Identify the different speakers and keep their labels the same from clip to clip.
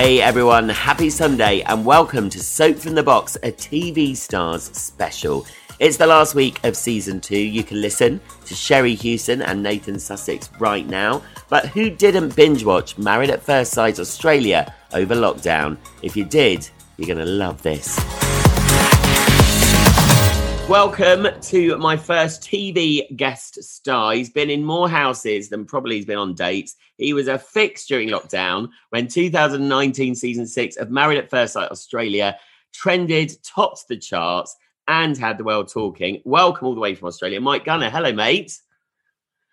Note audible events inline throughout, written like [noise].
Speaker 1: Hey everyone, happy Sunday and welcome to Soap from the Box, a TV Stars special. It's the last week of season two. You can listen to Sherrie Hewson and Nathan Sussex right now. But who didn't binge watch Married at First Sight Australia over lockdown? If you did, you're going to love this. Welcome to my first TV guest star. He's been in more houses than probably he's been on dates. He was a fix during lockdown when 2019 season six of Married at First Sight Australia trended, topped the charts, and had the world talking. Welcome all the way from Australia, Mike Gunner. Hello, mate.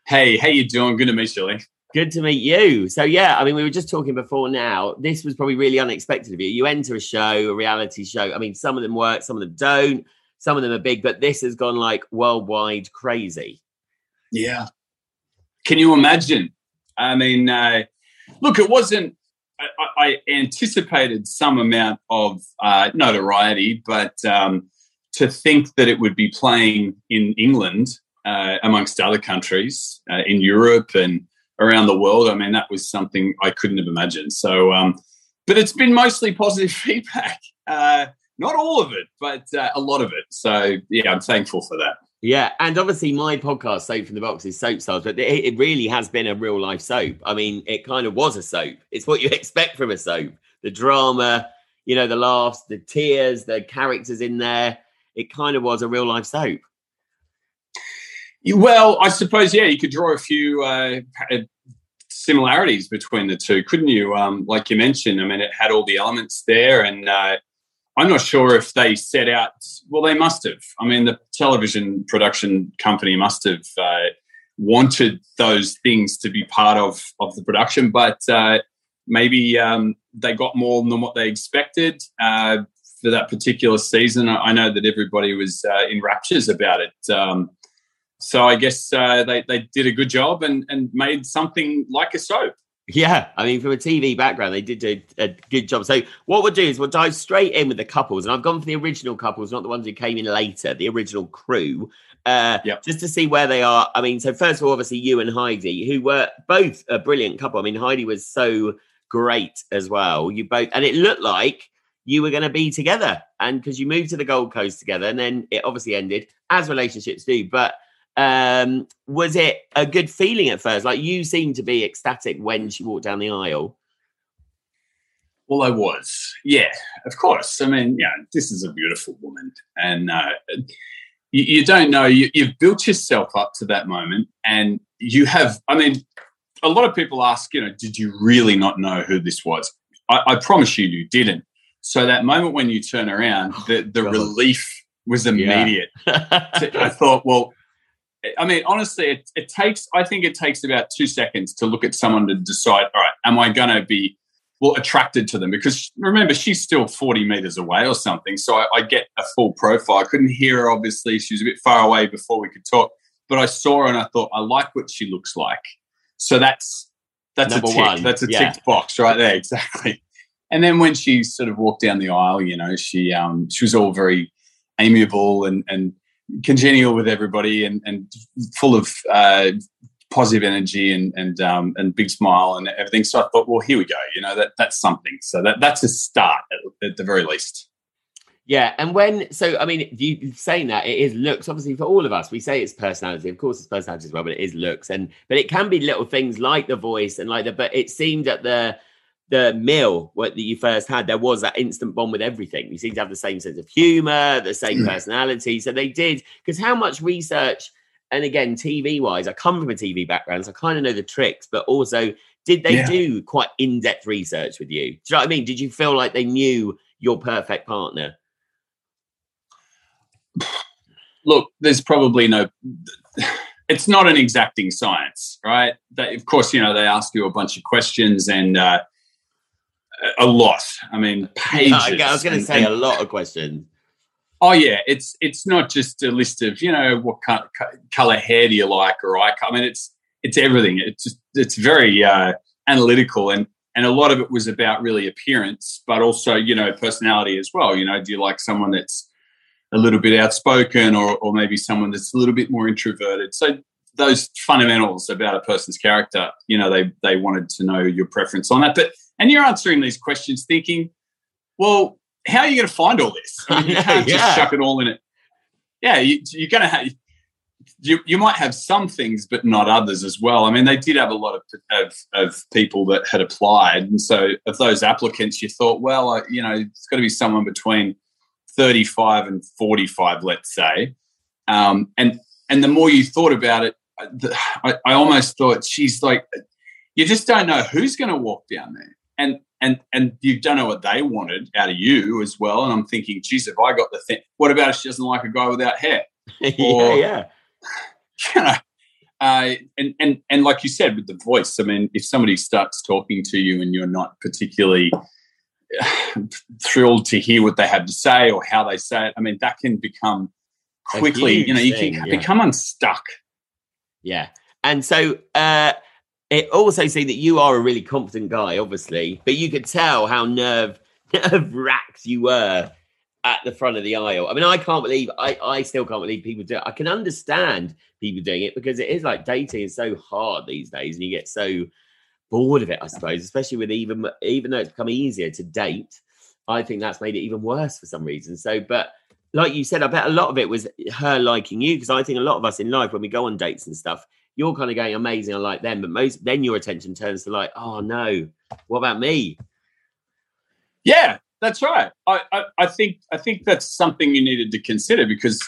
Speaker 2: Hey, how you doing? Good to meet you, Lee.
Speaker 1: Good to meet you. So yeah, I mean, we were just talking before now. This was probably really unexpected of you. You enter a show, a reality show. I mean, some of them work, some of them don't. Some of them are big, but this has gone like worldwide crazy.
Speaker 2: Yeah. Can you imagine? I mean, uh, look, it wasn't. I, I anticipated some amount of uh, notoriety, but um, to think that it would be playing in England, uh, amongst other countries, uh, in Europe and around the world, I mean, that was something I couldn't have imagined. So, um, but it's been mostly positive [laughs] feedback. Uh, not all of it, but uh, a lot of it. So, yeah, I'm thankful for that.
Speaker 1: Yeah, and obviously my podcast, Soap from the Box, is Soap Stars, but it, it really has been a real life soap. I mean, it kind of was a soap. It's what you [laughs] expect from a soap. The drama, you know, the laughs, the tears, the characters in there. It kind of was a real life soap.
Speaker 2: Well, I suppose yeah, you could draw a few uh, similarities between the two, couldn't you? Um, like you mentioned, I mean, it had all the elements there, and uh, I'm not sure if they set out. Well, they must have. I mean, the television production company must have uh, wanted those things to be part of of the production, but uh, maybe um, they got more than what they expected. Uh, for that particular season, I know that everybody was uh, in raptures about it. Um, so I guess uh, they they did a good job and and made something like a soap.
Speaker 1: Yeah, I mean, from a TV background, they did a, a good job. So, what we'll do is we'll dive straight in with the couples, and I've gone for the original couples, not the ones who came in later, the original crew, uh,
Speaker 2: Yep.
Speaker 1: just to see where they are. I mean, so first of all, obviously, you and Heidi, who were both a brilliant couple. I mean, Heidi was so great as well. You both, and it looked like you were going to be together, and because you moved to the Gold Coast together, and then it obviously ended, as relationships do. But um, was it a good feeling at first? Like you seemed to be ecstatic when she walked down the aisle.
Speaker 2: Well, I was. Yeah, of course. I mean, yeah, this is a beautiful woman. And uh, you, you don't know, you, you've built yourself up to that moment. And you have, I mean, a lot of people ask, you know, did you really not know who this was? I, I promise you, you didn't. So that moment when you turn around, [laughs] the, the
Speaker 1: God.
Speaker 2: relief was immediate. [laughs] I thought, well, I mean, honestly, it, it takes, I think it takes about two seconds to look at someone to decide, all right, am I going to be, well, attracted to them? Because remember, she's still 40 meters away or something. So I, I get a full profile. I couldn't hear her, obviously. She was a bit far away before we could talk, but I saw her and I thought, I like what she looks like. So that's, that's
Speaker 1: Number
Speaker 2: a tick.
Speaker 1: one,
Speaker 2: That's a
Speaker 1: yeah.
Speaker 2: ticked box right there. [laughs] Exactly. And then when she sort of walked down the aisle, you know, she, um, she was all very amiable and, and, congenial with everybody and, and full of uh, positive energy and and um, and big smile and everything. So I thought, well, here we go. You know that that's something. So that that's a start at, at the very least.
Speaker 1: Yeah, and when so I mean, you saying that it is looks obviously for all of us. We say it's personality, of course, it's personality as well, but it is looks, and but it can be little things like the voice and like the. But it seemed at the the meal what that you first had, there was that instant bond with everything. You seem to have the same sense of humor, the same
Speaker 2: Mm.
Speaker 1: personality. So they did because how much research and again, TV wise, I come from a TV background, so I kind of know the tricks, but also did they
Speaker 2: Yeah.
Speaker 1: do quite in depth research with you? Do you know what I mean? Did you feel like they knew your perfect partner?
Speaker 2: look, there's probably no. It's not an exacting science, right? They, of course, you know they ask you a bunch of questions and uh, a lot. I mean, pages. [laughs]
Speaker 1: Yeah, I was going to say
Speaker 2: and-
Speaker 1: a lot of questions.
Speaker 2: Oh yeah, it's it's not just a list of you know what co- color hair do you like or I. I mean, it's it's everything. It's just it's very uh, analytical and and a lot of it was about really appearance, but also you know personality as well. You know, do you like someone that's a little bit outspoken or or maybe someone that's a little bit more introverted? So those fundamentals about a person's character, you know, they they wanted to know your preference on that. But and you're answering these questions thinking, well, how are you going to find all this? [laughs] I mean, you can't just chuck it all in it. Yeah, you, you're going to have. You, you might have some things, but not others as well. I mean, they did have a lot of, of, of people that had applied. And so, of those applicants, you thought, well, uh, you know, it's got to be someone between 35 and 45, let's say. Um, and and the more you thought about it, the, I, I almost thought, she's like, you just don't know who's going to walk down there. And and and you don't know what they wanted out of you as well. And I'm thinking, geez, if I got the thing, what about if she doesn't like a guy without hair? [laughs]
Speaker 1: yeah,
Speaker 2: Or-
Speaker 1: yeah. [laughs]
Speaker 2: you know, uh, and and and like you said with the voice, I mean, if somebody starts talking to you and you're not particularly [sighs] thrilled to hear what they have to say or how they say it, I mean, that can become quickly, you know, you
Speaker 1: huge
Speaker 2: can
Speaker 1: yeah.
Speaker 2: become unstuck.
Speaker 1: Yeah. And so uh it also seemed that you are a really confident guy, obviously, but you could tell how nerve [laughs] nerve you were at the front of the aisle. I mean, I can't believe I, I still can't believe people do it. I can understand people doing it because it is like dating is so hard these days and you get so bored of it, I suppose, especially with even even though it's become easier to date. I think that's made it even worse for some reason. So, but like you said, I bet a lot of it was her liking you because I think a lot of us in life, when we go on dates and stuff, you're kind of going amazing. I like them, but most then your attention turns to like, oh no, what about me?
Speaker 2: Yeah, that's right. I, I, I think I think that's something you needed to consider because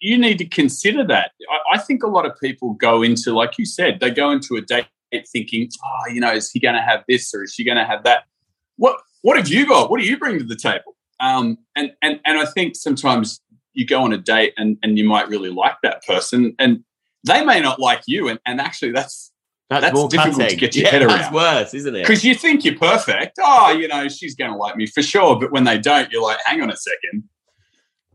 Speaker 2: you need to consider that. I, I think a lot of people go into, like you said, they go into a date thinking, oh, you know, is he going to have this or is she going to have that? What What have you got? What do you bring to the table? Um, and and and I think sometimes you go on a date and and you might really like that person and they may not like you, and and actually that's
Speaker 1: That's,
Speaker 2: That's
Speaker 1: more
Speaker 2: difficult to get your
Speaker 1: yeah,
Speaker 2: head
Speaker 1: That's
Speaker 2: around.
Speaker 1: worse, isn't it?
Speaker 2: because you think you're perfect. Oh, you know, she's going to like me for sure. But when they don't, you're like, hang on a second,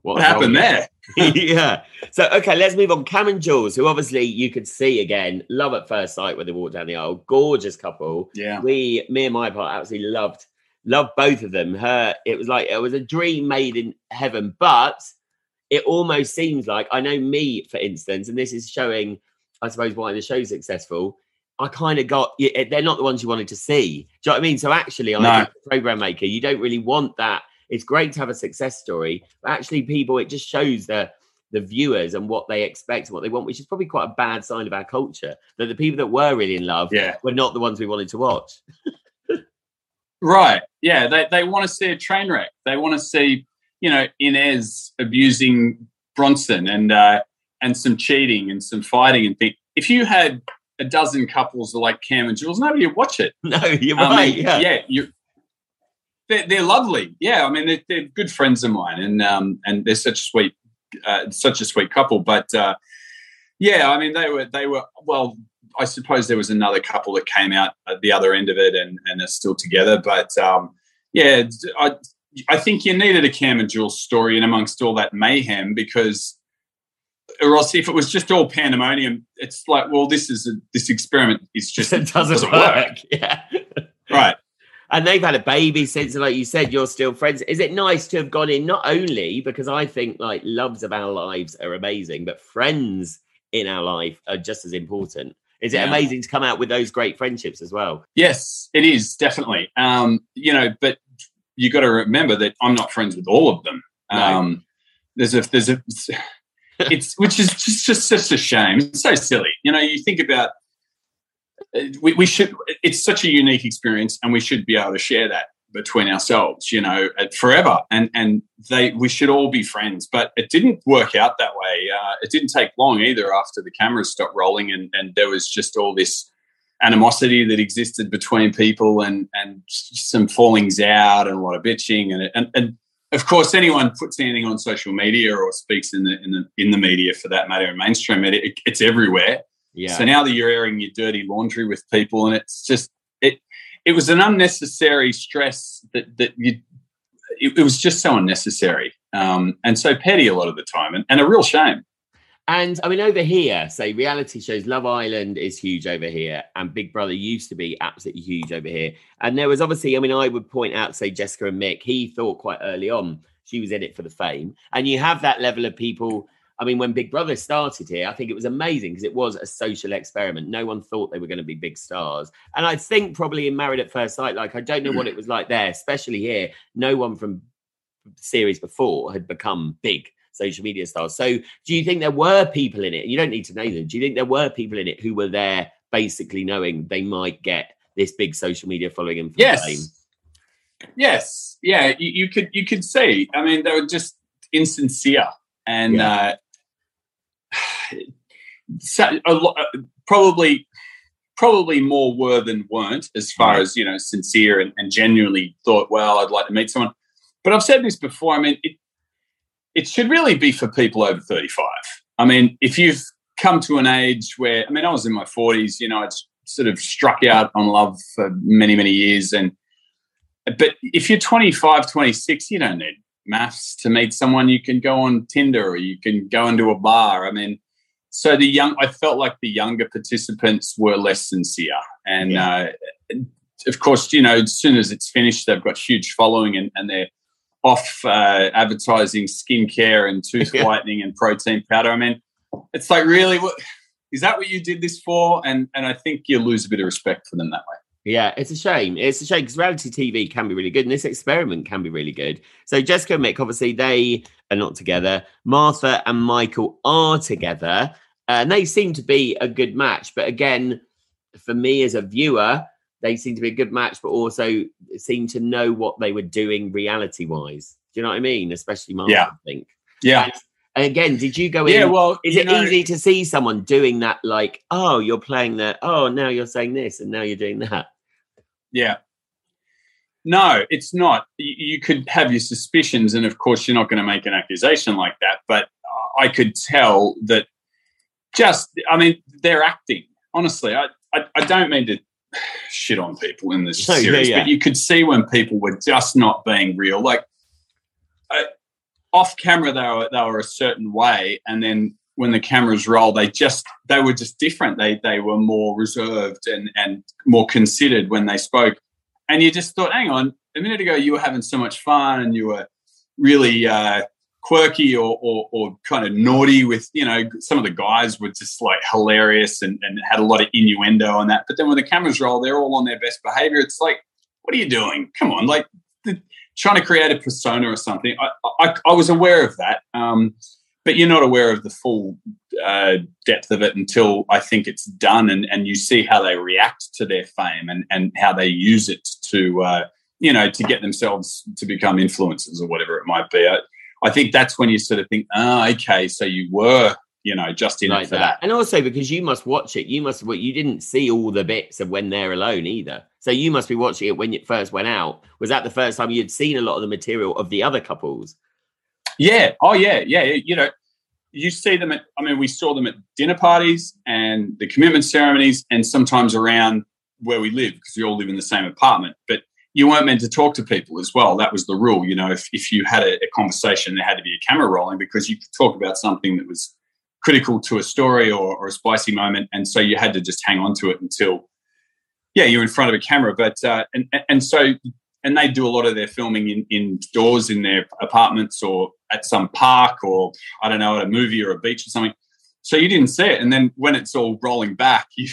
Speaker 2: what
Speaker 1: What's
Speaker 2: happened there? [laughs]
Speaker 1: yeah. So okay, let's move on. Cam and Jules, who obviously you could see again, love at first sight when they walked down the aisle. Gorgeous couple.
Speaker 2: Yeah.
Speaker 1: We, me and my part, absolutely loved loved both of them. Her, it was like it was a dream made in heaven, but it almost seems like I know me, for instance, and this is showing, I suppose, why the show's successful. I kind of got eh, they're not the ones you wanted to see. Do you know what I mean? So actually, I
Speaker 2: No.
Speaker 1: think program maker, you don't really want that. It's great to have a success story, but actually, people, it just shows the the viewers and what they expect and what they want, which is probably quite a bad sign of our culture. That the people that were really in love
Speaker 2: Yeah.
Speaker 1: were not the ones we wanted to watch. [laughs]
Speaker 2: Right. Yeah. They, they want to see a train wreck. They want to see, you know, Ines abusing Bronson and, uh, and some cheating and some fighting and things. If you had a dozen couples like Cam and Jules, nobody would watch it. [laughs]
Speaker 1: No, you're
Speaker 2: I
Speaker 1: right. yeah.
Speaker 2: yeah, you. They're, they're lovely. Yeah, I mean, they're, they're good friends of mine, and um, and they're such sweet, uh, such a sweet couple. But uh, yeah, I mean, they were they were well. I suppose there was another couple that came out at the other end of it, and and are still together. But um, yeah, I I think you needed a Cam and Jules story in amongst all that mayhem because. Or else, if it was just all pandemonium, it's like, well, this is a, this experiment is just [laughs]
Speaker 1: it doesn't, work. [laughs] Yeah.
Speaker 2: right.
Speaker 1: And they've had a baby since, like you said, you're still friends. Is it nice to have gone in not only because I think like loves of our lives are amazing, but friends in our life are just as important. Is it
Speaker 2: Yeah.
Speaker 1: amazing to come out with those great friendships as well?
Speaker 2: Yes, it is definitely. Um, you know, but you got to remember that I'm not friends with all of them. No. Um, there's a there's a [laughs] it's which is just just such a shame. It's so silly. You know, you think about uh, we, we should. It's such a unique experience, and we should be able to share that between ourselves. You know, forever. And and they we should all be friends. But it didn't work out that way. Uh, it didn't take long either after the cameras stopped rolling, and and there was just all this animosity that existed between people and and some fallings out and a lot of bitching and and, and of course anyone puts anything on social media or speaks in the in the in the media for that matter in mainstream media it, it's everywhere. Yeah. So now that you're airing your dirty laundry with people and it's just it it was an unnecessary stress that that you it, it was just so unnecessary. Um, and so petty a lot of the time and, and a real shame
Speaker 1: and I mean, over here, say reality shows, Love Island is huge over here, and Big Brother used to be absolutely huge over here. And there was obviously, I mean, I would point out, say, Jessika and Mick, he thought quite early on she was in it for the fame. And you have that level of people. I mean, when Big Brother started here, I think it was amazing because it was a social experiment. No one thought they were going to be big stars. And I think probably in Married at First Sight, like, I don't know what it was like there, especially here. No one from series before had become big social media stars. So do you think there were people in it? You don't need to know them. Do you think there were people in it who were there basically knowing they might get this big social media following and
Speaker 2: yes. Yes. Yeah, you, you, could you could see. I mean, they were just insincere and yeah. uh, so, a lot, uh, probably probably more were than weren't as far as you know sincere and, and, genuinely thought well i'd like to meet someone but i've said this before i mean it, it should really be for people over 35. I mean, if you've come to an age where, I mean, I was in my 40s, you know, it's sort of struck out on love for many, many years. And, but if you're 25, 26, you don't need MAFS to meet someone. You can go on Tinder or you can go into a bar. I mean, so the young, I felt like the younger participants were less sincere. And, yeah. uh, of course, you know, as soon as it's finished, they've got huge following and, and they're off uh, advertising skincare and tooth whitening and protein powder. I mean, it's like really, what, is that what you did this for? And and I think you lose a bit of respect for them that way.
Speaker 1: Yeah, it's a shame. It's a shame because reality TV can be really good, and this experiment can be really good. So Jessika and Mick, obviously, they are not together. Martha and Michael are together, and they seem to be a good match. But again, for me as a viewer, they seem to be a good match, but also seem to know what they were doing reality wise. Do you know what I mean? Especially Mark, yeah. I think.
Speaker 2: Yeah. And,
Speaker 1: and again, did you go in?
Speaker 2: Yeah, well,
Speaker 1: is it know, easy to see someone doing that? Like, oh, you're playing that. Oh, now you're saying this, and now you're doing that.
Speaker 2: Yeah. No, it's not. You, you could have your suspicions, and of course, you're not going to make an accusation like that. But I could tell that just, I mean, they're acting. Honestly, I, I, I don't mean to shit on people in this [laughs] oh, series, yeah, yeah. but you could see when people were just not being real. Like uh, off camera, they were they were a certain way, and then when the cameras roll, they just they were just different. They they were more reserved and and more considered when they spoke. And you just thought, hang on, a minute ago you were having so much fun and you were really uh, quirky or, or, or, kind of naughty with, you know, some of the guys were just like hilarious and, and had a lot of innuendo on that. But then when the cameras roll, they're all on their best behavior. It's like, what are you doing? Come on, like the, trying to create a persona or something. I, I, I was aware of that. Um, but you're not aware of the full uh, depth of it until I think it's done and, and you see how they react to their fame and, and how they use it to, uh, you know, to get themselves to become influencers or whatever it might be. I, I think that's when you sort of think, oh, okay, so you were, you know, just in like it for that. that.
Speaker 1: And also because you must watch it, you must, well, you didn't see all the bits of when they're alone either. So you must be watching it when it first went out. Was that the first time you'd seen a lot of the material of the other couples?
Speaker 2: Yeah. Oh, yeah. Yeah. You know, you see them at, I mean, we saw them at dinner parties and the commitment ceremonies and sometimes around where we live because we all live in the same apartment. But you weren't meant to talk to people as well. That was the rule. You know, if, if you had a, a, conversation, there had to be a camera rolling because you could talk about something that was critical to a story or, or a spicy moment. And so you had to just hang on to it until, yeah, you're in front of a camera. But, uh, and, and so, and they do a lot of their filming in, indoors in their apartments or at some park or, I don't know, at a movie or a beach or something. So you didn't see it. And then when it's all rolling back, [laughs] you,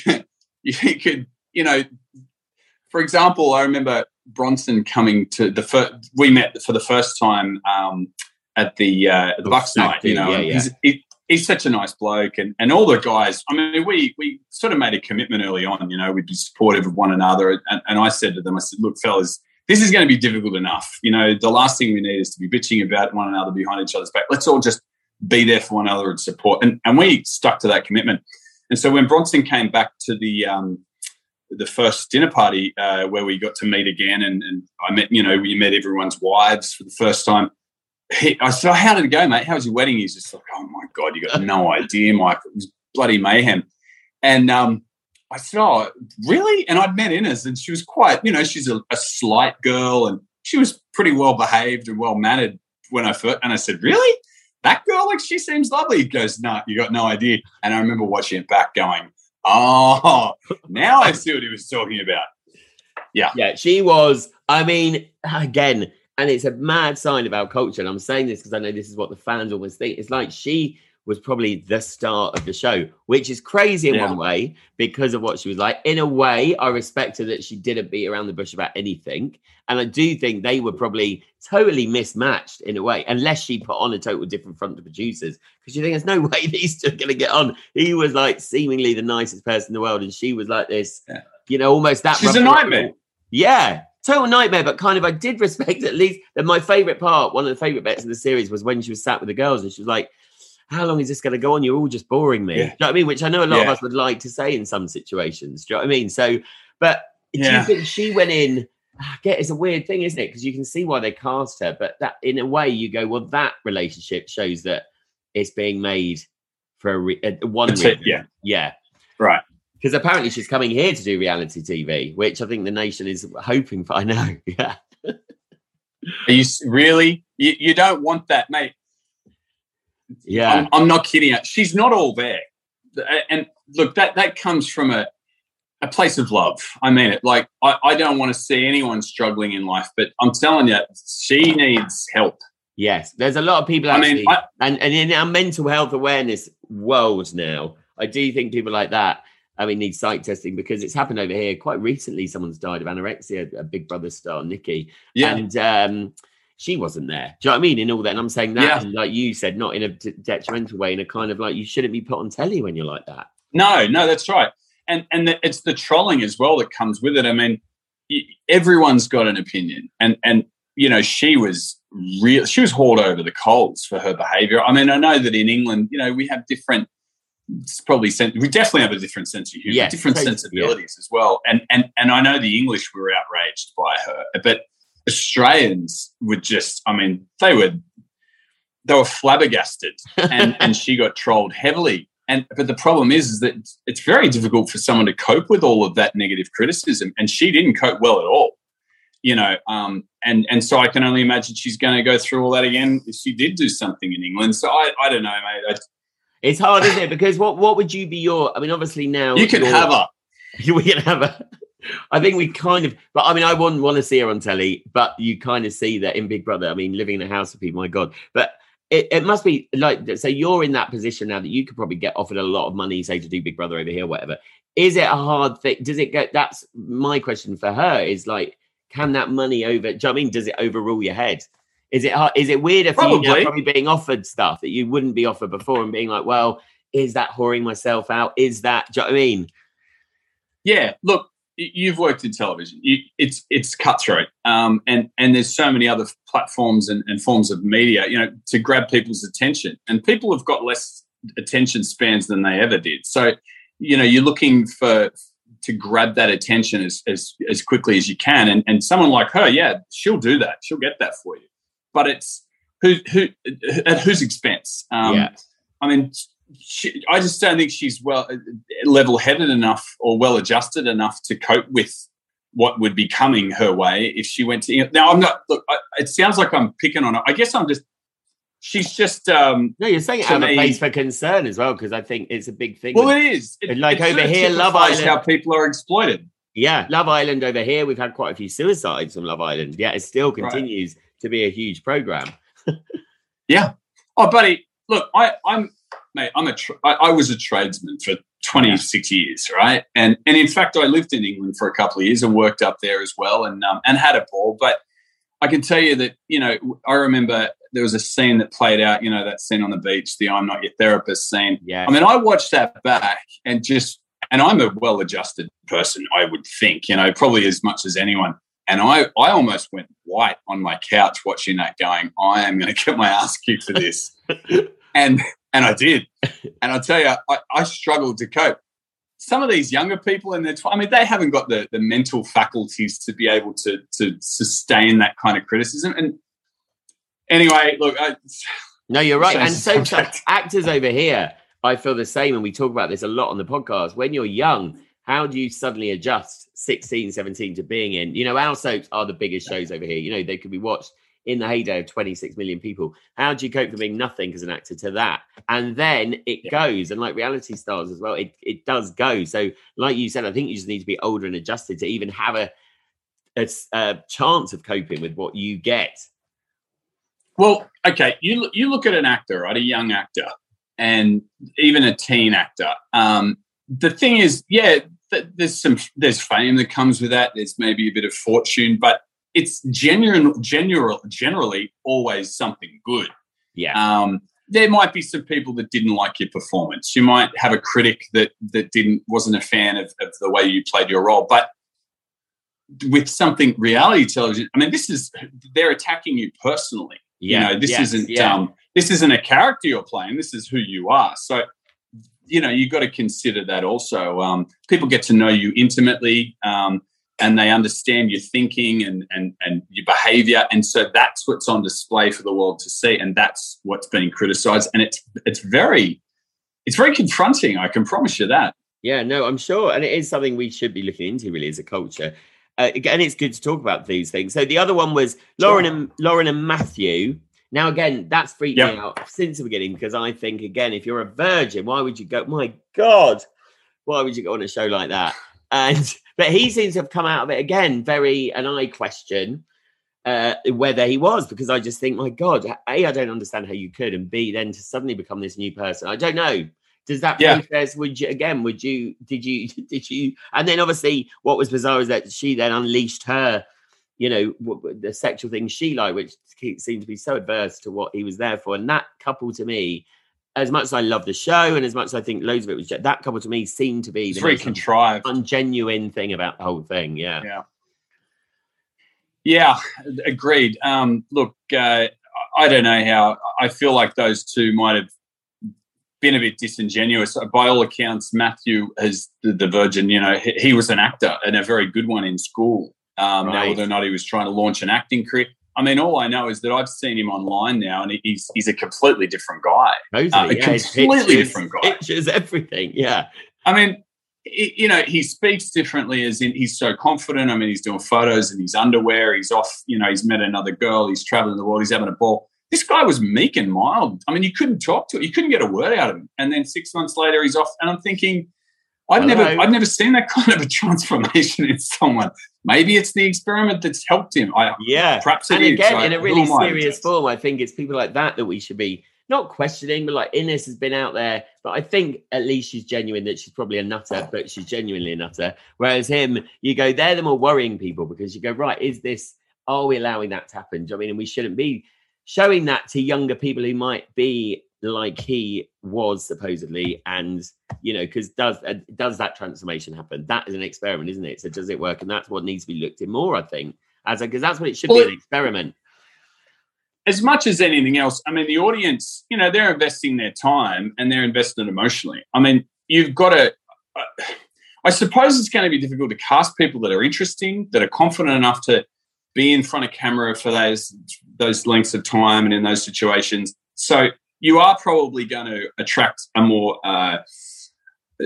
Speaker 2: you could, you know, for example, I remember Bronson coming to the first, we met for the first time um, at the uh, the Bucks night. You know,
Speaker 1: yeah, yeah.
Speaker 2: he's he, he's such a nice bloke, and and all the guys. I mean, we we sort of made a commitment early on. You know, we'd be supportive of one another, and, and I said to them, I said, look, fellas. This is going to be difficult enough. You know, the last thing we need is to be bitching about one another behind each other's back. Let's all just be there for one another and support. And, and we stuck to that commitment. And so when Bronson came back to the um, the first dinner party uh, where we got to meet again, and, and I met, you know, we met everyone's wives for the first time. He, I said, oh, "How did it go, mate? How was your wedding?" He's just like, "Oh my god, you got no [laughs] idea, Mike. It was bloody mayhem." And um, I said, "Oh, really?" And I'd met Ines, and she was quite, you know, she's a, a slight girl, and she was pretty well behaved and well mannered when I first. And I said, "Really?" That girl, like, she seems lovely. He goes, no, you got no idea. And I remember watching it back going, oh, now I [laughs] see what he was talking about. Yeah.
Speaker 1: Yeah, she was. I mean, again, and it's a mad sign of our culture. And I'm saying this because I know this is what the fans always think. It's like she was probably the star of the show, which is crazy in
Speaker 2: Yeah.
Speaker 1: one way because of what she was like. In a way, I respect her that she didn't beat around the bush about anything. And I do think they were probably totally mismatched in a way, unless she put on a total different front to producers. Because you think there's no [laughs] way these two are going to get on. He was like seemingly the nicest person in the world, and she was like this,
Speaker 2: Yeah.
Speaker 1: you know, almost that.
Speaker 2: She's a nightmare.
Speaker 1: yeah, total nightmare. But kind of, I did [laughs] respect at least that. My favorite part, one of the favorite bits of the series, was when she was sat with the girls and she was like, "How long is this going to go on? You're all just boring me."
Speaker 2: Yeah.
Speaker 1: Do you know what I mean? Which I know a lot of us would like to say in some situations. Do you know what I mean? So, but do you think she went in? Ah, I get it's a weird thing, isn't it? Because you can see why they cast her, but that in a way you go, well, that relationship shows that it's being made for a, re- a one
Speaker 2: That's it, yeah.
Speaker 1: yeah
Speaker 2: Right.
Speaker 1: because apparently she's coming here to do reality TV, which I think the nation is hoping for. I know, [laughs] yeah,
Speaker 2: Are you really? You, you don't want that, mate.
Speaker 1: Yeah,
Speaker 2: I'm, I'm not kidding. you. She's not all there. And look, that, that comes from a, a place of love. I mean it. Like, I, I don't want to see anyone struggling in life, but I'm telling you, she needs help.
Speaker 1: yes. There's a lot of people
Speaker 2: I mean, I,
Speaker 1: and and in our mental health awareness world now, I do think people like that. I mean, need psych testing because it's happened over here quite recently. Someone's died of anorexia, a Big Brother star, Nikki,
Speaker 2: yeah.
Speaker 1: and um, she wasn't there. Do you know what I mean? In all that, and I'm saying that,
Speaker 2: Yeah.
Speaker 1: like you said, not in a detrimental way, in a kind of like you shouldn't be put on telly when you're like that.
Speaker 2: No, no, that's right. And and the, it's the trolling as well that comes with it. I mean, everyone's got an opinion, and and you know she was real. She was hauled over the coals for her behaviour. I mean, I know that in England, you know, we have different. It's probably we definitely have a different sense of humor,
Speaker 1: Yes,
Speaker 2: different sensibilities as well. And and and I know the English were outraged by her, but Australians were just. I mean, they were they were flabbergasted, and [laughs] and she got trolled heavily. And but the problem is, is that it's, very difficult for someone to cope with all of that negative criticism, and she didn't cope well at all. You know, um, and and so I can only imagine she's going to go through all that again if she did do something in England. So I, I don't know, mate. I,
Speaker 1: It's hard, isn't it? Because what what would you be your? I mean, obviously now
Speaker 2: you [laughs] can have her.
Speaker 1: we can have a. I think we kind of, but I mean, I wouldn't want to see her on telly, but you kind of see that in Big Brother. I mean, living in a house with people, my God. But it, it must be like, so you're in that position now that you could probably get offered a lot of money, say, to do Big Brother over here, whatever. Is it a hard thing? Does it get, that's my question for her is like, can that money over, do you know what I mean? Does it overrule your head? Is it hard, is it weirder for you now
Speaker 2: Probably.
Speaker 1: probably being offered stuff that you wouldn't be offered before and being like, well, is that whoring myself out? Is that, do you know what I mean?
Speaker 2: Yeah, look, you've worked in television. You, it's it's cutthroat, um, and and there's so many other platforms and, and forms of media, you know, to grab people's attention. And people have got less attention spans than they ever did. So, you know, you're looking for to grab that attention as as, as quickly as you can. And and someone like her, yeah, she'll do that. She'll get that for you. But it's who who at whose expense? Um,
Speaker 1: Yeah.
Speaker 2: I mean, she, I just don't think she's well level-headed enough or well-adjusted enough to cope with what would be coming her way if she went to. Now, I'm not. Look, I, it sounds like I'm picking on her. I guess I'm just. She's just. um
Speaker 1: No, you're saying out of place for concern as well, because I think it's a big thing.
Speaker 2: Well,
Speaker 1: with-
Speaker 2: it is. It,
Speaker 1: like over here, Love Island-
Speaker 2: how people are exploited.
Speaker 1: yeah, Love Island over here, we've had quite a few suicides from Love Island. Yeah, it still continues to be a huge program. [laughs] Yeah.
Speaker 2: Oh, buddy, look, I, I'm, mate, I'm a, tr I, I was a tradesman for 26 years, right? And and in fact, I lived in England for a couple of years and worked up there as well, and um, and had a ball. But I can tell you that you know, I remember there was a scene that played out. You know that scene on the beach, the "I'm not your therapist" scene.
Speaker 1: Yeah.
Speaker 2: I mean, I watched that back and just, and I'm a well-adjusted person. I would think, you know, probably as much as anyone. And I, I almost went white on my couch watching that, going, "I am going to get my ass kicked for this," [laughs] and and I did. [laughs] And I'll tell you, I, I struggled to cope some of these younger people in their, tw- I mean, they haven't got the, the mental faculties to be able to to sustain that kind of criticism. And anyway, look, I,
Speaker 1: No, you're right. And so, so actors over here, I feel the same. And we talk about this a lot on the podcast. When you're young, how do you suddenly adjust 16, 17 to being in? You know, our soaps are the biggest shows over here. You know, they could be watched in the heyday of 26 million people. How do you cope with being nothing as an actor to that? And then it goes. And like reality stars as well, it, it does go. So, like you said, I think you just need to be older and adjusted to even have a a chance of coping with what you get.
Speaker 2: Well, okay, you you look at an actor, right, a young actor, and even a teen actor. Um, the thing is, yeah, th- there's some there's fame that comes with that. There's maybe a bit of fortune, but it's genuine, general, generally always something good.
Speaker 1: Yeah.
Speaker 2: Um, there might be some people that didn't like your performance. You might have a critic that that didn't wasn't a fan of, of the way you played your role, but with something reality television, I mean, this is they're attacking you personally
Speaker 1: yeah.
Speaker 2: you know this
Speaker 1: yes,
Speaker 2: isn't
Speaker 1: yeah.
Speaker 2: um this isn't a character you're playing this is who you are so you know you've got to consider that also um people get to know you intimately um and they understand your thinking and and and your behavior and so that's what's on display for the world to see and that's what's being criticized and it's it's very it's very confronting i can promise you that
Speaker 1: Yeah, no, I'm sure, and it is something we should be looking into really as a culture. Uh, again, it's good to talk about these things. So the other one was Lauren and Lauren and Matthew. Now, again, that's freaked me out since the beginning because I think, again, if you're a virgin, why would you go? My God, why would you go on a show like that? And but he seems to have come out of it again, very, and I question uh, whether he was because I just think, my God, a, I don't understand how you could, and b, then to suddenly become this new person, I don't know. Does that
Speaker 2: Yeah.
Speaker 1: process? Would you again? Would you? Did you? [laughs] Did you? And then obviously, what was bizarre is that she then unleashed her, you know, w- the sexual things she liked, which seemed to be so adverse to what he was there for. And that couple to me, as much as I love the show and as much as I think loads of it was that couple to me seemed to be
Speaker 2: it's
Speaker 1: the
Speaker 2: very contrived
Speaker 1: ungenuine thing about the whole thing. Yeah.
Speaker 2: Yeah. Yeah, agreed. Um, look, uh, I don't know how. I feel like those two might have been a bit disingenuous. By all accounts, Matthew is the, the Virgin. You know, he, he was an actor and a very good one in school. Um, Now, whether or not he was trying to launch an acting career, I mean, all I know is that I've seen him online now, and he's he's a completely different guy. Uh, a
Speaker 1: yeah,
Speaker 2: completely
Speaker 1: pictures-
Speaker 2: different guy.
Speaker 1: Pictures, everything. Yeah.
Speaker 2: I mean, y- you know, he speaks differently as in he's so confident. I mean, he's doing photos in his underwear. He's off, you know, he's met another girl. He's traveling the world. He's having a ball. This guy was meek and mild. I mean, you couldn't talk to it. You couldn't get a word out of him. And then six months later, he's off. And I'm thinking, I've never,
Speaker 1: Hello.
Speaker 2: I've never seen that [laughs] kind of a transformation in someone. Maybe it's the experiment that's helped him. I,
Speaker 1: Yeah.
Speaker 2: perhaps it
Speaker 1: and
Speaker 2: is.
Speaker 1: again, in a really serious form, I think it's people like that that we should be not questioning, but like Ines has been out there. But I think at least she's genuine that she's probably a nutter, but she's genuinely a nutter. Whereas him, you go, they're the more worrying people because you go, right, is this, are we allowing that to happen? Do you know what I mean? And we shouldn't be showing that to younger people who might be like he was supposedly and you know because does uh, does that transformation happen that is an experiment isn't it so does it work and that's what needs to be looked at more i think as a because that's what it should
Speaker 2: Well,
Speaker 1: be an experiment
Speaker 2: as much as anything else, I mean, the audience, you know, they're investing their time and they're invested emotionally. I mean, you've got to, uh, I suppose it's going to be difficult to cast people that are interesting, that are confident enough to be in front of camera for those those lengths of time and in those situations. So you are probably going to attract a more uh,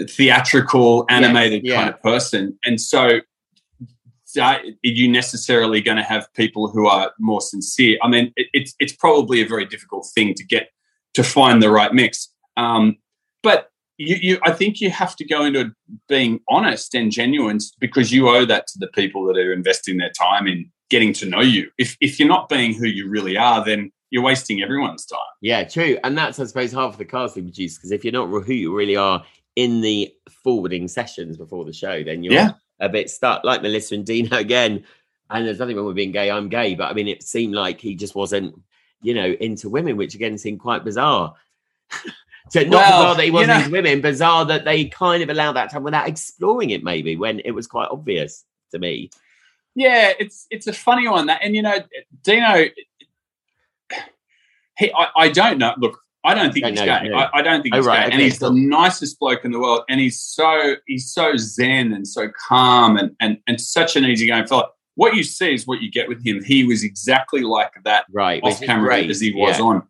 Speaker 2: theatrical, animated
Speaker 1: yeah.
Speaker 2: kind of person, and so are you necessarily going to have people who are more sincere? I mean, it, it's it's probably a very difficult thing to get to find the right mix. Um, but you, you, I think you have to go into being honest and genuine because you owe that to the people that are investing their time in getting to know you. If if you're not being who you really are, then you're wasting everyone's time.
Speaker 1: yeah true and that's i suppose half of the casting producer because if you're not who you really are in the forwarding sessions before the show then you're
Speaker 2: Yeah.
Speaker 1: a bit stuck like melissa and dino again and there's nothing wrong with being gay i'm gay but i mean it seemed like he just wasn't you know, into women, which again seemed quite bizarre. [laughs] so not
Speaker 2: Well,
Speaker 1: bizarre that he wasn't
Speaker 2: know-
Speaker 1: into women, bizarre that they kind of allowed that time without exploring it, maybe when it was quite obvious to me.
Speaker 2: Yeah, it's it's a funny one that, and you know, Dino. He, I, I don't know. Look, I don't think
Speaker 1: Don't
Speaker 2: he's
Speaker 1: know,
Speaker 2: gay. I, I don't think
Speaker 1: Oh,
Speaker 2: he's
Speaker 1: right,
Speaker 2: gay, and he's
Speaker 1: cool.
Speaker 2: the nicest bloke in the world. And he's so he's so zen and so calm and and and such an easygoing fella. What you see is what you get with him. He was exactly like that
Speaker 1: Right.
Speaker 2: off camera
Speaker 1: great,
Speaker 2: as he was
Speaker 1: yeah.
Speaker 2: on.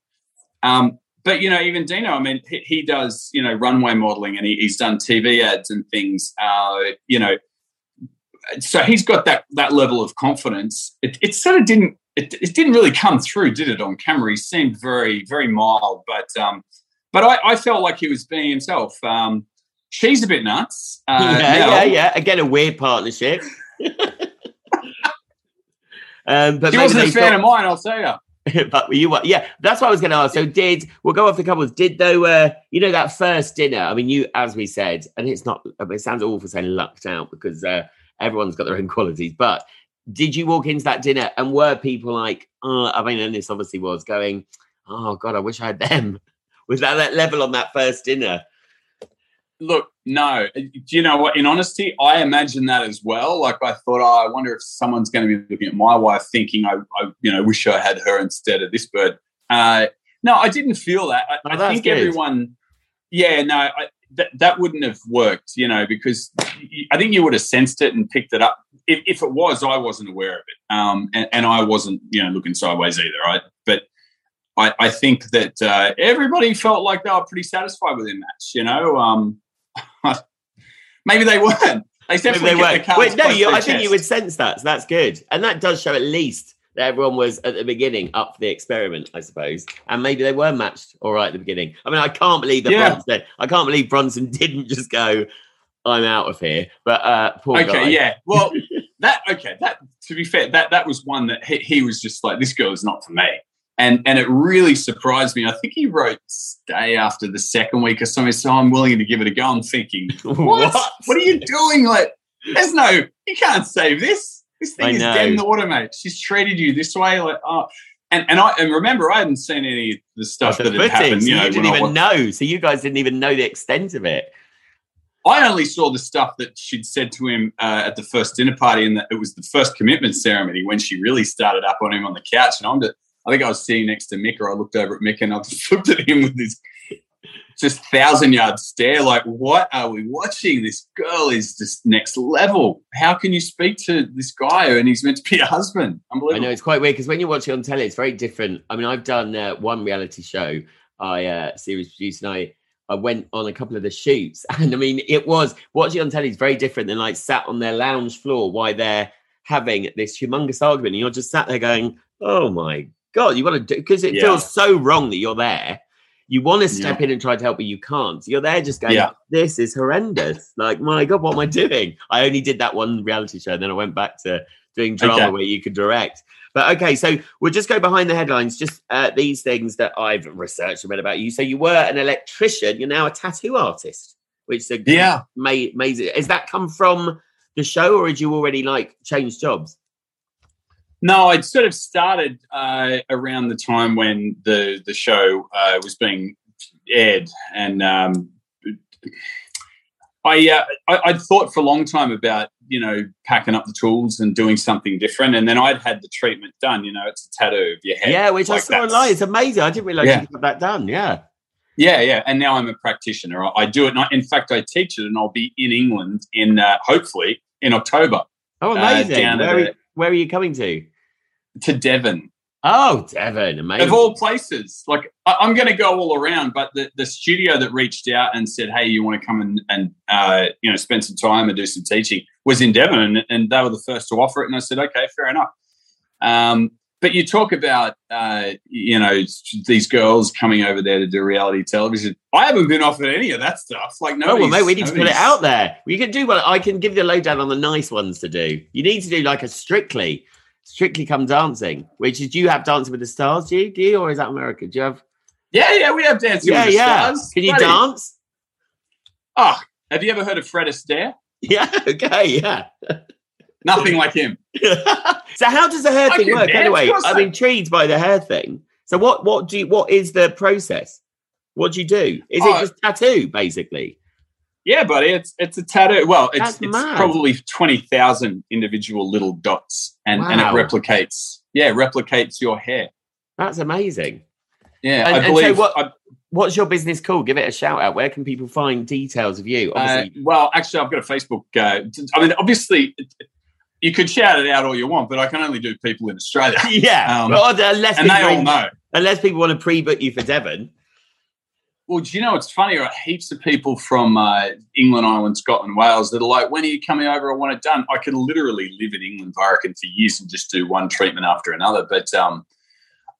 Speaker 2: Um, but you know, even Dino, I mean, he, he does you know runway modeling and he, he's done TV ads and things. Uh, you know, so he's got that that level of confidence. It, it sort of didn't it, it didn't really come through, did it? On camera, he seemed very very mild, but um, but I, I felt like he was being himself. Um, she's a bit nuts. Uh, [laughs]
Speaker 1: yeah,
Speaker 2: Mel.
Speaker 1: yeah, yeah. Again, a weird partnership. [laughs] um, but
Speaker 2: She wasn't a fan
Speaker 1: thought-
Speaker 2: of mine, I'll tell you. [laughs]
Speaker 1: but you were, yeah, that's what I was going to ask. So, did we'll go off the couples? Did though, uh, you know, that first dinner? I mean, you, as we said, and it's not. It sounds awful saying lucked out because uh, everyone's got their own qualities. But did you walk into that dinner and were people like, oh, I mean, and this obviously was going, oh God, I wish I had them. [laughs] Was that that level on that first dinner?
Speaker 2: Look, no. Do you know what? In honesty, I imagine that as well. Like I thought, oh, I wonder if someone's going to be looking at my wife, thinking, I, I you know, wish I had her instead of this bird. Uh, no, I didn't feel that. I,
Speaker 1: Oh,
Speaker 2: I think
Speaker 1: good.
Speaker 2: everyone. Yeah, no, I, that that wouldn't have worked. You know, because I think you would have sensed it and picked it up. If, if it was, I wasn't aware of it, um, and, and I wasn't, you know, looking sideways either. Right, but I, I think that uh, everybody felt like they were pretty satisfied with their match. You know, um, [laughs] maybe they weren't. They
Speaker 1: Maybe
Speaker 2: definitely
Speaker 1: they were.
Speaker 2: their cards
Speaker 1: Wait, no, you, I think you would sense that. So that's good, and that does show at least everyone was at the beginning up for the experiment, I suppose, and maybe they were matched all right at the beginning. I mean, I can't believe that
Speaker 2: Yeah.
Speaker 1: Bronson. I can't believe Bronson [laughs] didn't just go, "I'm out of here." But uh, poor
Speaker 2: Okay,
Speaker 1: guy.
Speaker 2: yeah. Well, [laughs] that okay. That to be fair, that that was one that he, he was just like, this girl is not for me, and and it really surprised me. I think he wrote stay after the second week or something. So I'm willing to give it a go. I'm thinking, [laughs] what?
Speaker 1: What?
Speaker 2: What are you doing? Like, there's no, you can't save this. This
Speaker 1: I
Speaker 2: thing is
Speaker 1: know.
Speaker 2: dead in the water, mate. She's treated you this way. Like, oh. And, and I and remember I hadn't seen any of the stuff
Speaker 1: The
Speaker 2: that had happened.
Speaker 1: so
Speaker 2: You
Speaker 1: you,
Speaker 2: know,
Speaker 1: didn't even know. So you guys didn't even know the extent of it.
Speaker 2: I only saw the stuff that she'd said to him uh, at the first dinner party, and that it was the first commitment ceremony when she really started up on him on the couch. And I'm just, I think I was sitting next to Mick, or I looked over at Mick, and I [laughs] just looked at him with this just thousand yard stare, like, "What are we watching? This girl is just next level. How can you speak to this guy and he's meant to be a husband?
Speaker 1: I know it's quite weird because when you watch it on telly, it's very different. I mean, I've done uh, one reality show I uh, series produced, and I I went on a couple of the shoots, [laughs] and I mean, it was watching on telly is very different than like sat on their lounge floor while they're having this humongous argument, and you're just sat there going, "Oh my god, you want to do?" Because it
Speaker 2: Yeah.
Speaker 1: feels so wrong that you're there. You want to step in and try to help, but you can't. You're there just going,
Speaker 2: Yeah.
Speaker 1: "This is horrendous." Like, my god, what am I doing? I only did that one reality show, and then I went back to doing drama
Speaker 2: Okay.
Speaker 1: where you could direct. But okay, so we'll just go behind the headlines, just uh, these things that I've researched and read about you. So you were an electrician, you're now a tattoo artist, which is a
Speaker 2: Yeah.
Speaker 1: ma- amazing. Has that come from the show, or had you already like changed jobs?
Speaker 2: No, I'd sort of started uh, around the time when the the show uh, was being aired, and um, I, uh, I I'd thought for a long time about you know packing up the tools and doing something different, and then I'd had the treatment done. You know, it's a tattoo of your head.
Speaker 1: yeah, which I
Speaker 2: like
Speaker 1: saw
Speaker 2: that's-
Speaker 1: online. It's amazing. I didn't realize
Speaker 2: Yeah.
Speaker 1: you got that done. Yeah.
Speaker 2: Yeah, yeah, and now I'm a practitioner. I, I do it. I, in fact, I teach it, and I'll be in England in uh, hopefully in October
Speaker 1: Oh,
Speaker 2: Uh,
Speaker 1: amazing.
Speaker 2: at
Speaker 1: where, are you,
Speaker 2: the-
Speaker 1: where are you coming to?
Speaker 2: to Devon.
Speaker 1: Oh, Devon. Amazing.
Speaker 2: of all places. Like I, I'm going to go all around, but the, the studio that reached out and said, "Hey, you want to come and and uh, you know spend some time and do some teaching?" was in Devon, and, and they were the first to offer it. And I said, "Okay, fair enough." Um, but you talk about uh, you know these girls coming over there to do reality television. I haven't been offered any of that stuff. Like no,
Speaker 1: Oh well, mate, we need to put it out there. We can do well. I can give you the lowdown on the nice ones to do. You need to do like a strictly, strictly come dancing. Which is, do you have Dancing with the Stars? Do you? Do you, or is that America? Do you have?
Speaker 2: Yeah, yeah, we have dancing
Speaker 1: yeah,
Speaker 2: with the
Speaker 1: yeah.
Speaker 2: stars.
Speaker 1: Can you
Speaker 2: Bloody-
Speaker 1: dance?
Speaker 2: Oh, have you ever heard of Fred Astaire? [laughs]
Speaker 1: Yeah. Okay. Yeah. [laughs]
Speaker 2: Nothing like him. [laughs]
Speaker 1: so how does the hair
Speaker 2: I
Speaker 1: thing work
Speaker 2: dance,
Speaker 1: anyway?
Speaker 2: of
Speaker 1: I'm
Speaker 2: I-
Speaker 1: intrigued by the hair thing. So what what do you what is the process? What do you do? Is
Speaker 2: Oh.
Speaker 1: it just tattoo basically?
Speaker 2: Yeah, buddy, it's it's a tattoo. Well, it's
Speaker 1: That's
Speaker 2: it's
Speaker 1: mad.
Speaker 2: probably twenty thousand individual little dots, and and it replicates. Yeah, replicates your hair.
Speaker 1: That's amazing.
Speaker 2: Yeah,
Speaker 1: And-
Speaker 2: I
Speaker 1: and so
Speaker 2: believe.
Speaker 1: what-
Speaker 2: I-
Speaker 1: What's your business called? Give it a shout out. Where can people find details of you?
Speaker 2: uh, well, actually, I've got a Facebook. Uh, t- I mean, obviously, it- you could shout it out all you want, but I can only do people in Australia, [laughs]
Speaker 1: yeah.
Speaker 2: um,
Speaker 1: well, unless
Speaker 2: and they
Speaker 1: people,
Speaker 2: all know.
Speaker 1: unless people want to pre-book you for Devon.
Speaker 2: Well, do you know it's funny? Right? Heaps of people from uh, England, Ireland, Scotland, Wales that are like, "When are you coming over? I want it done." I could literally live in England, I reckon, for years and just do one treatment after another. But um,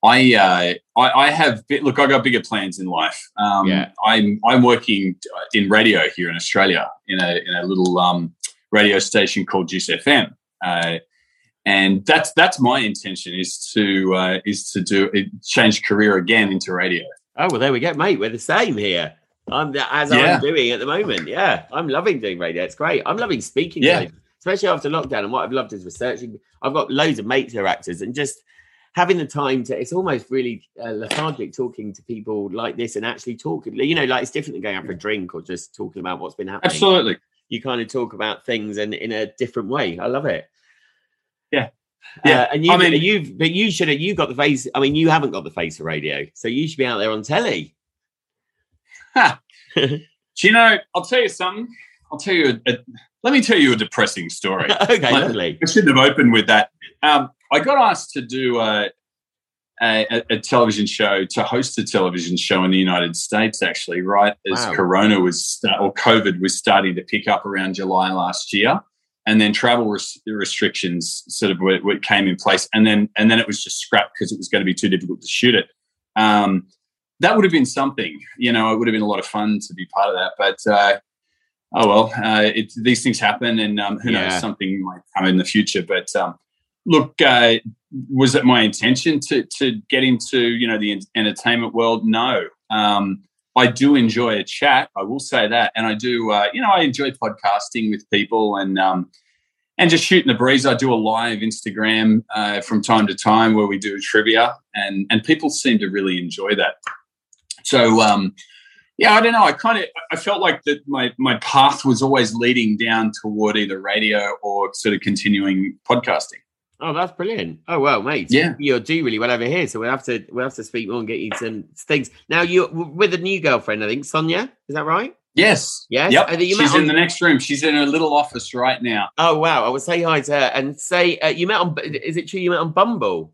Speaker 2: I, uh, I, I have bit, look. I got bigger plans in life. Um,
Speaker 1: Yeah.
Speaker 2: I'm I'm working in radio here in Australia in a in a little um, radio station called Juice FM. Uh, and that's that's my intention is to uh, is to do change career again into radio.
Speaker 1: Oh well, there we go, mate. We're the same here. I'm the, as
Speaker 2: Yeah.
Speaker 1: I'm doing at the moment. Yeah, I'm loving doing radio. It's great. I'm loving speaking.
Speaker 2: Yeah.
Speaker 1: though, especially after lockdown. And what I've loved is researching. I've got loads of mates who are actors, and just having the time to. It's almost really uh, lethargic talking to people like this and actually talking. You know, like it's different than going out for a drink or just talking about what's been happening.
Speaker 2: Absolutely.
Speaker 1: You kind of talk about things and in a different way. I love it.
Speaker 2: Yeah.
Speaker 1: Uh,
Speaker 2: Yeah.
Speaker 1: and you,
Speaker 2: I mean-
Speaker 1: you've, but you should have, you got the face. I mean, you haven't got the face of radio, so you should be out there on telly. [laughs]
Speaker 2: Do you know? I'll tell you something. I'll tell you. A, a- let me tell you a depressing story. [laughs]
Speaker 1: okay,
Speaker 2: Like-
Speaker 1: lovely.
Speaker 2: I shouldn't have opened with that. Um, I got asked to do a, a, a television show, to host a television show in the United States, actually, right as
Speaker 1: Wow.
Speaker 2: Corona was sta- or COVID was starting to pick up around July last year, and then travel res- restrictions sort of were, were- came in place, and then and then it was just scrapped because it was going to be too difficult to shoot it. Um, that would have been something, you know. It would have been a lot of fun to be part of that, but. Uh, Oh well, uh, it, these things happen, and um, who
Speaker 1: Yeah.
Speaker 2: knows, something might come in the future. But um, look, uh, was it my intention to to get into you know the entertainment world? No, um, I do enjoy a chat. I will say that, and I do. Uh, you know, I enjoy podcasting with people and um, and just shooting the breeze. I do a live Instagram uh, from time to time where we do trivia, and and people seem to really enjoy that. So. Um, yeah, I don't know. I kind of I felt like that my my path was always leading down toward either radio or sort of continuing podcasting.
Speaker 1: Oh, that's brilliant. Oh well, mate.
Speaker 2: Yeah.
Speaker 1: you'll do really well over here. So we'll have to we'll have to speak more and get you some things. Now you're with a new girlfriend, I think, Sonia. Is that right?
Speaker 2: Yes.
Speaker 1: Yes?
Speaker 2: Yep.
Speaker 1: And you
Speaker 2: She's
Speaker 1: on-
Speaker 2: in the next room. She's in her little office right now.
Speaker 1: Oh wow! I will say hi to her and say uh, you met on. Is it true you met on Bumble?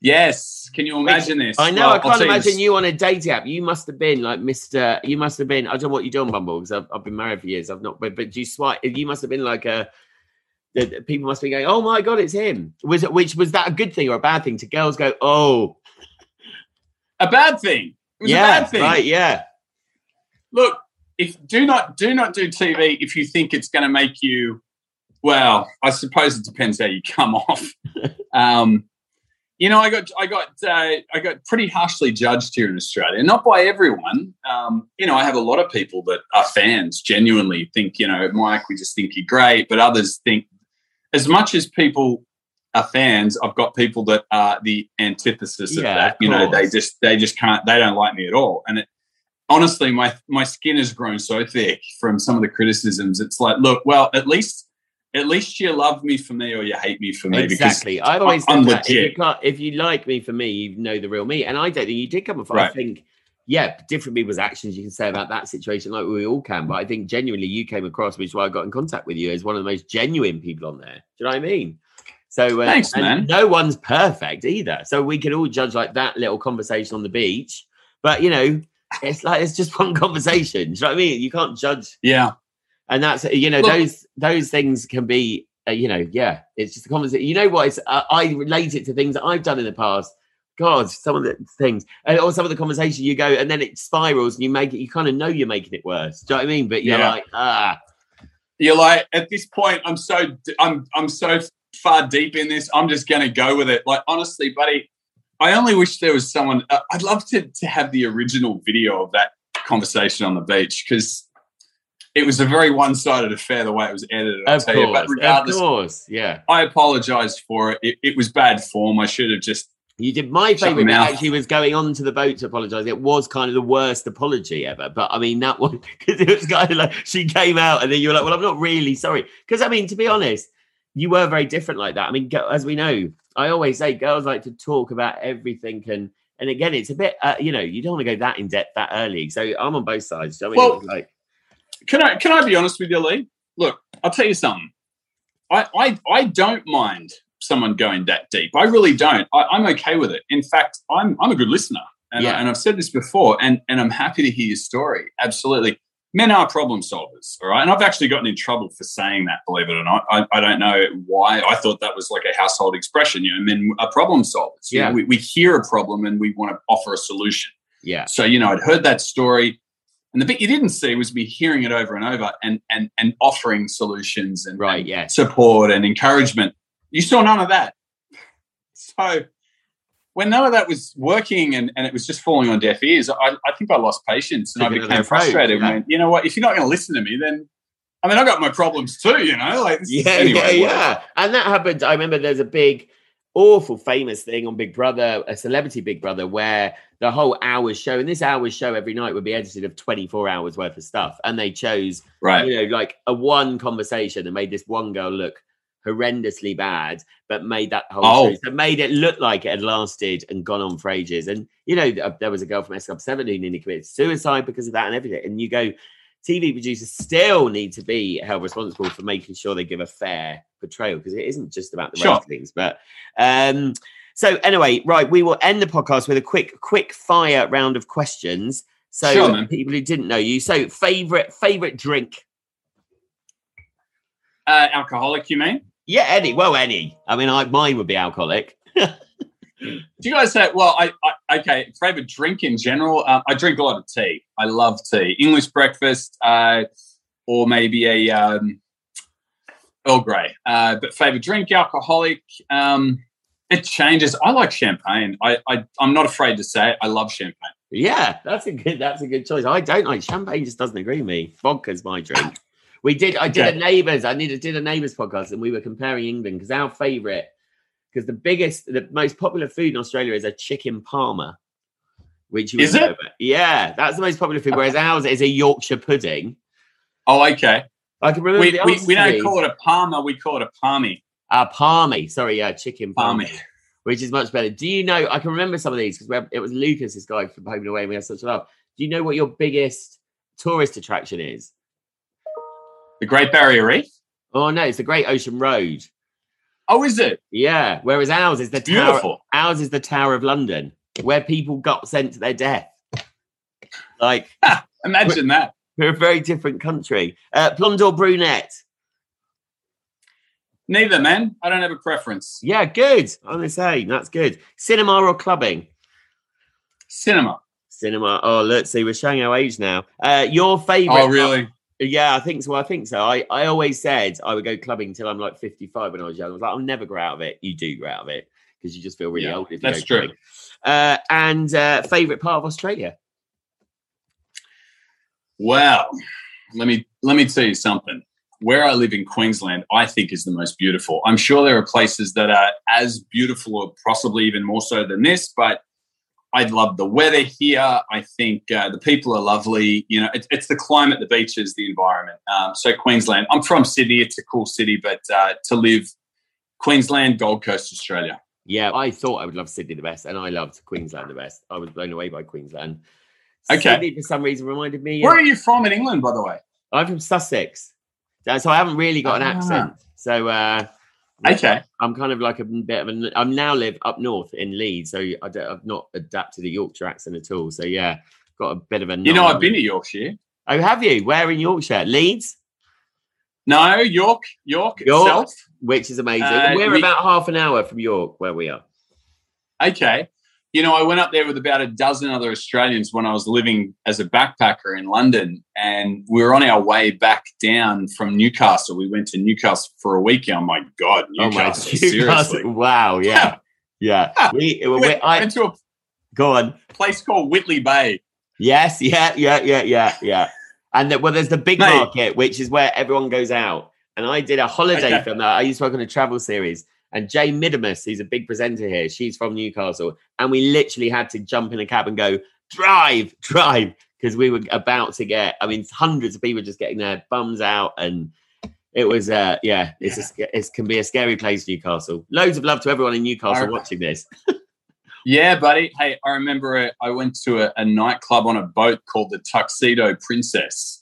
Speaker 2: Yes. Can you imagine this?
Speaker 1: I know.
Speaker 2: Well,
Speaker 1: I can't
Speaker 2: tell you
Speaker 1: imagine you on a dating app. You must have been like Mister. You must have been. I don't know what you do on Bumble because I've, I've been married for years. I've not. But, but you swipe? You must have been like a. The people must be going. Oh my god, it's him. Was it? Which was that a good thing or a bad thing? To girls go, oh
Speaker 2: a bad thing. It was
Speaker 1: yeah,
Speaker 2: a bad thing.
Speaker 1: right, yeah.
Speaker 2: Look, if do not do not do TV if you think it's going to make you. Well, I suppose it depends how you come [laughs] off. um, you know, I got I got uh, I got pretty harshly judged here in Australia, not by everyone. Um, you know, I have a lot of people that are fans, genuinely think you know, Mike, we just think you're great, but others think as much as people are fans, I've got people that are the antithesis of
Speaker 1: Yeah,
Speaker 2: that.
Speaker 1: of
Speaker 2: You know, they just they just can't they don't like me at all, and it honestly, my my skin has grown so thick from some of the criticisms. It's like, look, well, at least at least you love me for me or you hate me for me.
Speaker 1: Exactly. I've always
Speaker 2: I'm
Speaker 1: that. If you, can't, if you like me for me, you know the real me. And I don't think you did come off. I think, yeah, different people's actions you can say about that situation, like we all can. But I think genuinely you came across, which is why I got in contact with you, as one of the most genuine people on there. Do you know what I mean? So uh,
Speaker 2: Thanks,
Speaker 1: and
Speaker 2: man.
Speaker 1: No one's perfect either. So we can all judge like that little conversation on the beach. But you know, it's like it's just [laughs] one conversation. Do you know what I mean? You can't judge
Speaker 2: yeah,
Speaker 1: and that's you know
Speaker 2: Look-
Speaker 1: those those things can be uh, you know yeah it's just a conversation you know what it's uh, i relate it to things that i've done in the past god some of the things and or some of the conversation you go and then it spirals and you make it you kind of know you're making it worse do you know what i mean but you're
Speaker 2: Yeah.
Speaker 1: like ah
Speaker 2: you're like at this point, I'm so I'm I'm so far deep in this. I'm just going to go with it. Like honestly, buddy, I only wish there was someone. Uh, I'd love to to have the original video of that conversation on the beach because it was a very one sided affair the way it was edited. I'll
Speaker 1: of
Speaker 2: tell you. But
Speaker 1: course of course yeah
Speaker 2: I apologized for it. it. It was bad form. I should have just
Speaker 1: You did my
Speaker 2: Shut
Speaker 1: favorite bit
Speaker 2: mouth.
Speaker 1: actually was going on to the boat to apologize. It was kind of the worst apology ever, but I mean that one [laughs] because it was kind of like she came out and then you were like, "Well, I'm not really sorry." Because I mean, to be honest, you were very different like that. I mean, as we know, I always say girls like to talk about everything and and again, it's a bit uh, you know you don't want to go that in depth that early. So I'm on both sides. I mean,
Speaker 2: Well-
Speaker 1: like
Speaker 2: Can I can I be honest with you, Lee? Look, I'll tell you something. I I, I don't mind someone going that deep. I really don't. I, I'm okay with it. In fact, I'm I'm a good listener, and,
Speaker 1: Yeah.
Speaker 2: I, and I've said this before, and and I'm happy to hear your story. Absolutely, men are problem solvers, all right. And I've actually gotten in trouble for saying that. Believe it or not, I, I don't know why. I thought that was like a household expression. You know, men are problem solvers. You know,
Speaker 1: Yeah.
Speaker 2: we, we hear a problem and we want to offer a solution.
Speaker 1: yeah,
Speaker 2: So you know, I'd heard that story, and the bit you didn't see was me hearing it over and over and and and offering solutions and,
Speaker 1: Right,
Speaker 2: and
Speaker 1: yeah.
Speaker 2: support and encouragement. You saw none of that. So when none of that was working and, and it was just falling on deaf ears, I, I think I lost patience and I became frustrated.
Speaker 1: yeah.
Speaker 2: went, you know what? If you're not going to listen to me, then I mean, I got my problems too. You know, like
Speaker 1: yeah,
Speaker 2: anyway,
Speaker 1: yeah,
Speaker 2: whatever.
Speaker 1: yeah. And that happened. I remember there's a big, awful, famous thing on Big Brother, a celebrity Big Brother, where the whole hours show, and this hours show every night would be edited of 24 hours worth of stuff. And they chose,
Speaker 2: Right.
Speaker 1: you know, like a one conversation and made this one girl look horrendously bad, but made that whole
Speaker 2: Oh.
Speaker 1: show. So made it look like it had lasted and gone on for ages. And, you know, there was a girl from S Club 7 who nearly committed suicide because of that and everything. And you go, TV producers still need to be held responsible for making sure they give a fair portrayal because it isn't just about the
Speaker 2: Sure.
Speaker 1: ratings. But um, so anyway, right, we will end the podcast with a quick, quick fire round of questions. So
Speaker 2: Sure, man.
Speaker 1: people who didn't know you, so favorite favorite drink?
Speaker 2: Uh, alcoholic, you mean?
Speaker 1: Yeah, any. Well, any. I mean, I mine would be alcoholic.
Speaker 2: Do you guys say? Well, I, I okay. Favorite drink in general? Um, I drink a lot of tea. I love tea. English breakfast, uh, or maybe a um, Earl Grey. Uh, but favorite drink, alcoholic. Um, it changes. I like champagne. I, I I'm not afraid to say it. I love champagne.
Speaker 1: Yeah, that's a good. That's a good choice. I don't like champagne. Just doesn't agree with me. Vodka's my drink. We did. I did
Speaker 2: Okay.
Speaker 1: a neighbours. I did, did a neighbours podcast, and we were comparing England because our favourite, because the biggest, the most popular food in Australia is a chicken parma, which
Speaker 2: Is
Speaker 1: know
Speaker 2: it?
Speaker 1: Yeah, that's the most popular food. Whereas [laughs] ours is a Yorkshire pudding.
Speaker 2: Oh, okay.
Speaker 1: I can remember
Speaker 2: We,
Speaker 1: the
Speaker 2: we, we don't call it a parma. We call it a palmy.
Speaker 1: uh, palmy. Sorry, yeah, chicken palmy.
Speaker 2: Palmy.
Speaker 1: which is much better. Do you know? I can remember some of these because it was Lucas, this guy from Home and Away, and we had such a love. Do you know what your biggest tourist attraction is?
Speaker 2: The Great Barrier Reef.
Speaker 1: Oh no, it's the Great Ocean Road.
Speaker 2: Oh, is it?
Speaker 1: Yeah, whereas ours is the tower.
Speaker 2: Beautiful.
Speaker 1: Ours is the Tower of London, where people got sent to their death. Like [laughs]
Speaker 2: Imagine that.
Speaker 1: we're a very different country. Uh, blonde or brunette?
Speaker 2: Neither, man. I don't have a preference.
Speaker 1: Yeah, good. I'm gonna say that's good. Cinema or clubbing?
Speaker 2: Cinema.
Speaker 1: Cinema. Oh, let's see. We're showing our age now. Uh, your favorite?
Speaker 2: Oh, really?
Speaker 1: Yeah, I think so. I think so. I, I always said I would go clubbing till I'm like 55 when I was young. I was like, I'll never grow out of it. You do grow out of it because you just feel really
Speaker 2: Yeah,
Speaker 1: old. If you
Speaker 2: that's
Speaker 1: go
Speaker 2: true.
Speaker 1: Uh, and uh, favorite part of Australia?
Speaker 2: Well, let me let me tell you something. Where I live in Queensland, I think is the most beautiful. I'm sure there are places that are as beautiful or possibly even more so than this, but I love the weather here. I think uh, the people are lovely. You know, it, it's the climate, the beaches, the environment. Um, so Queensland. I'm from Sydney. It's a cool city, but uh, to live Queensland, Gold Coast, Australia.
Speaker 1: Yeah, I thought I would love Sydney the best, and I loved Queensland the best. I was blown away by Queensland.
Speaker 2: Okay.
Speaker 1: Sydney, for some reason, reminded me.
Speaker 2: Where
Speaker 1: of-
Speaker 2: are you from in England, by the way?
Speaker 1: I'm from Sussex, so so I haven't really got an
Speaker 2: Ah.
Speaker 1: accent. So uh,
Speaker 2: Okay.
Speaker 1: I'm kind of like a bit of an. I'm now live up north in Leeds, so I don't, I've not adapted a Yorkshire accent at all. So yeah, got a bit of a.
Speaker 2: You know, I've been to Yorkshire.
Speaker 1: Oh, have you? Where in Yorkshire? Leeds,
Speaker 2: No, York, York,
Speaker 1: York.
Speaker 2: itself.
Speaker 1: which is amazing.
Speaker 2: Uh,
Speaker 1: We're
Speaker 2: we-
Speaker 1: about half an hour from York, where we are.
Speaker 2: Okay. You know, I went up there with about a dozen other Australians when I was living as a backpacker in London, and we were on our way back down from Newcastle. We went to Newcastle for a weekend. Oh my god, [laughs] Newcastle! seriously,
Speaker 1: Wow, yeah, yeah. we, we,
Speaker 2: went,
Speaker 1: I,
Speaker 2: went to a
Speaker 1: go on.
Speaker 2: place called Whitley Bay.
Speaker 1: Yes, yeah, yeah, yeah, yeah, yeah. And the, well, there's the big
Speaker 2: Mate.
Speaker 1: market, which is where everyone goes out. And I did a holiday
Speaker 2: Okay.
Speaker 1: from that. I used to work on a travel series, And Jane Middlemiss, who's a big presenter here, she's from Newcastle. And we literally had to jump in a cab and go, drive, drive, because we were about to get, I mean, hundreds of people just getting their bums out. And it was, uh, yeah, it's A, it can be a scary place, Newcastle. Loads of love to everyone in Newcastle watching this. [laughs]
Speaker 2: Yeah, buddy. Hey, I remember uh, I went to a, a nightclub on a boat called the Tuxedo Princess.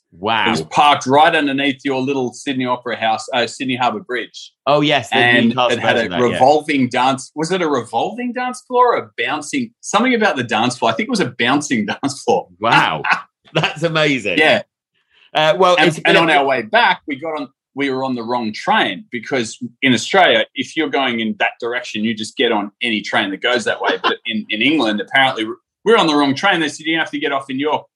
Speaker 2: It was parked right underneath your little Sydney Opera House, uh, Sydney Harbour Bridge,
Speaker 1: Oh, yes.
Speaker 2: and it had a
Speaker 1: that, yeah.
Speaker 2: revolving dance. Was it a revolving dance floor or a bouncing? Something about the dance floor. I think it was a bouncing [laughs] dance floor.
Speaker 1: Wow. [laughs] That's amazing.
Speaker 2: Yeah,
Speaker 1: Uh, well,
Speaker 2: and, and on our way back, we got on. We were on the wrong train because in Australia, if you're going in that direction, you just get on any train that goes that way. But in, in England, apparently, we're on the wrong train. They said you have to get off in York.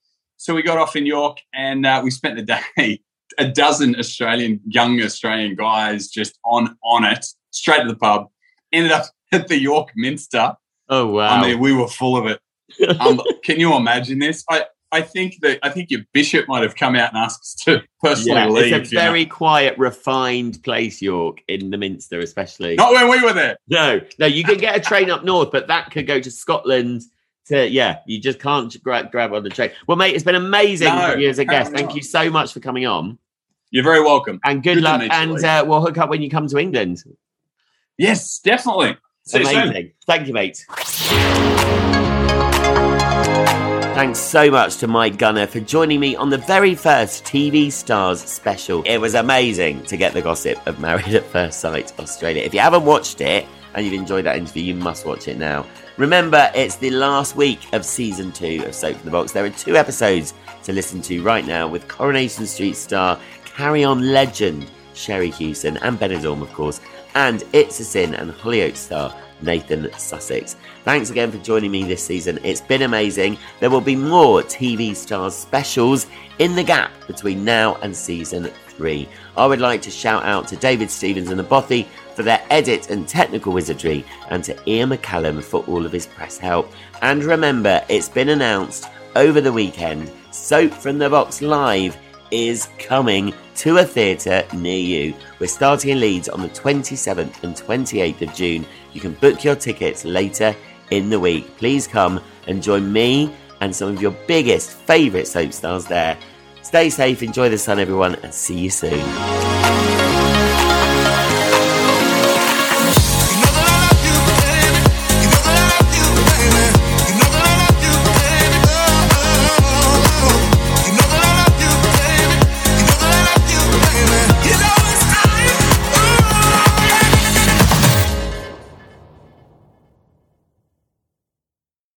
Speaker 2: So we got off in York, and uh, we spent the day. [laughs] A dozen Australian young Australian guys just on on it, straight to the pub. Ended up [laughs] at the York Minster.
Speaker 1: oh, wow.
Speaker 2: I mean, we were full of it. Um, [laughs] can you imagine this? I, I think that I think your bishop might have come out and asked us to personally
Speaker 1: yeah,
Speaker 2: leave.
Speaker 1: it's a
Speaker 2: you know.
Speaker 1: very quiet, refined place, York, in the Minster, especially.
Speaker 2: Not when we were there.
Speaker 1: No, no, you can get a train up north, but that could go to Scotland. To yeah, you just can't gra- grab on the train. Well, mate, it's been amazing
Speaker 2: No,
Speaker 1: you as a guest. Thank you so much for coming on,
Speaker 2: You're very welcome.
Speaker 1: and good,
Speaker 2: Good
Speaker 1: luck. And uh, we'll hook up when you come to England.
Speaker 2: Yes, definitely. See you soon.
Speaker 1: Thank you, mate. Thanks so much to Mike Gunner for joining me on the very first TV Stars special. It was amazing to get the gossip of Married at First Sight Australia. If you haven't watched it and you've enjoyed that interview, you must watch it now. Remember, it's the last week of season two of Soap in the Box. There are two episodes to listen to right now with Coronation Street star Carry On legend Sherrie Hewson and Benidorm, of course, and It's a Sin and Hollyoaks star Nathan Sussex. Thanks again for joining me this season. It's been amazing. There will be more TV Stars specials in the gap between now and season three. I would like to shout out to David Stevens and the Bothy for their edit and technical wizardry, and to Ian McCallum for all of his press help. And remember, it's been announced over the weekend Soap from the Box Live is coming to a theatre near you. We're starting in Leeds on the 27th and 28th of June. You can book your tickets later in the week. Please come and join me and some of your biggest favourite soap stars there. Stay safe, enjoy the sun, everyone, and see you soon.